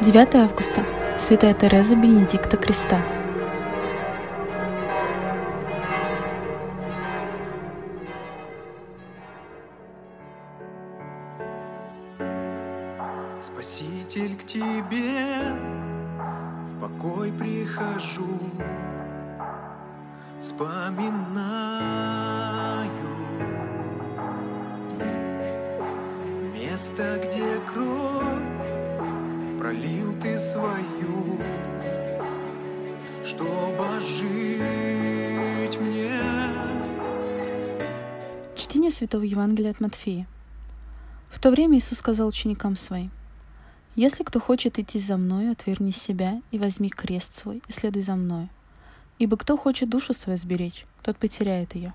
9 августа. Святая Тереза Бенедикта Креста. Спаситель к тебе в покой прихожу, вспоминаю место, где кровь пролил ты свою, чтобы жить мне. Чтение Святого Евангелия от Матфея. В то время Иисус сказал ученикам своим, «Если кто хочет идти за Мною, отвергни себя и возьми крест свой и следуй за Мною. Ибо кто хочет душу свою сберечь, тот потеряет ее.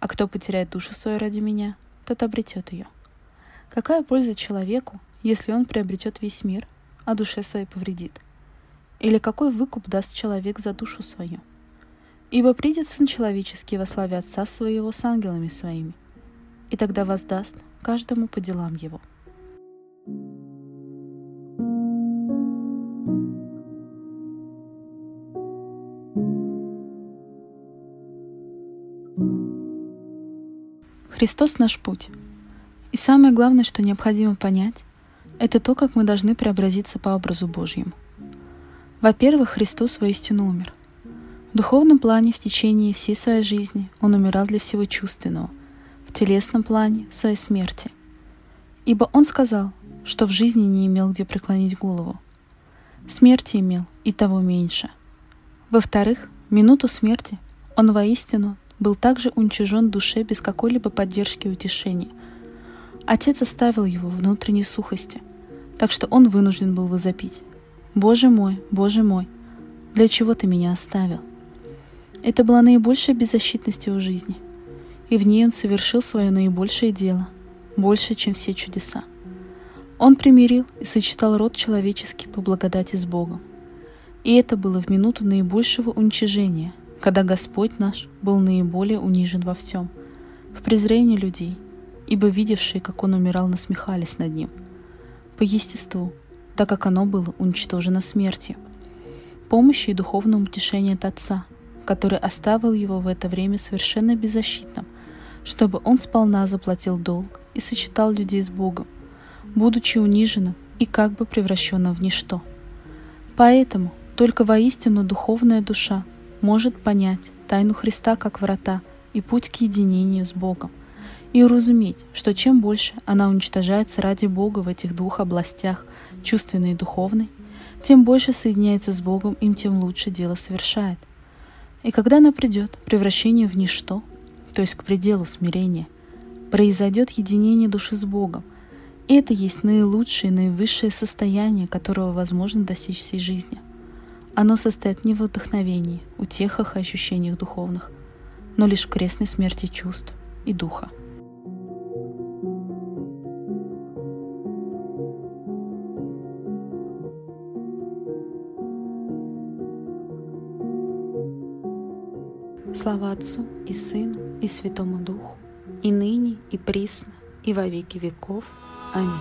А кто потеряет душу свою ради Меня, тот обретет ее. Какая польза человеку, если он приобретет весь мир, а душе своей повредит? Или какой выкуп даст человек за душу свою? Ибо придет Сын Человеческий во славе Отца Своего с ангелами Своими, и тогда воздаст каждому по делам его. Христос наш путь. И самое главное, что необходимо понять, это то, как мы должны преобразиться по образу Божьему. Во-первых, Христос воистину умер. В духовном плане в течение всей своей жизни Он умирал для всего чувственного, в телесном плане своей смерти. Ибо Он сказал, что в жизни не имел где преклонить голову. Смерти имел и того меньше. Во-вторых, минуту смерти Он воистину был также уничижен душе без какой-либо поддержки и утешения. Отец оставил его в внутренней сухости, так что он вынужден был возопить. «Боже мой, Боже мой, для чего ты меня оставил?» Это была наибольшая беззащитность его жизни, и в ней он совершил свое наибольшее дело, больше, чем все чудеса. Он примирил и сочетал род человеческий по благодати с Богом. И это было в минуту наибольшего уничижения – когда Господь наш был наиболее унижен во всем, в презрении людей, ибо видевшие, как Он умирал, насмехались над Ним, по естеству, так как оно было уничтожено смертью, помощи и духовного утешения от Отца, который оставил его в это время совершенно беззащитным, чтобы он сполна заплатил долг и сочетал людей с Богом, будучи униженным и как бы превращенным в ничто. Поэтому только воистину духовная душа – может понять тайну Христа как врата и путь к единению с Богом, и уразуметь, что чем больше она уничтожается ради Бога в этих двух областях, чувственной и духовной, тем больше соединяется с Богом, им тем лучше дело совершает. И когда она придет, превращение в ничто, то есть к пределу смирения, произойдет единение души с Богом, и это есть наилучшее наивысшее состояние, которого возможно достичь всей жизни. Оно состоит не в вдохновении, утехах и ощущениях духовных, но лишь в крестной смерти чувств и духа. Слава Отцу и Сыну и Святому Духу, и ныне, и присно, и во веки веков. Аминь.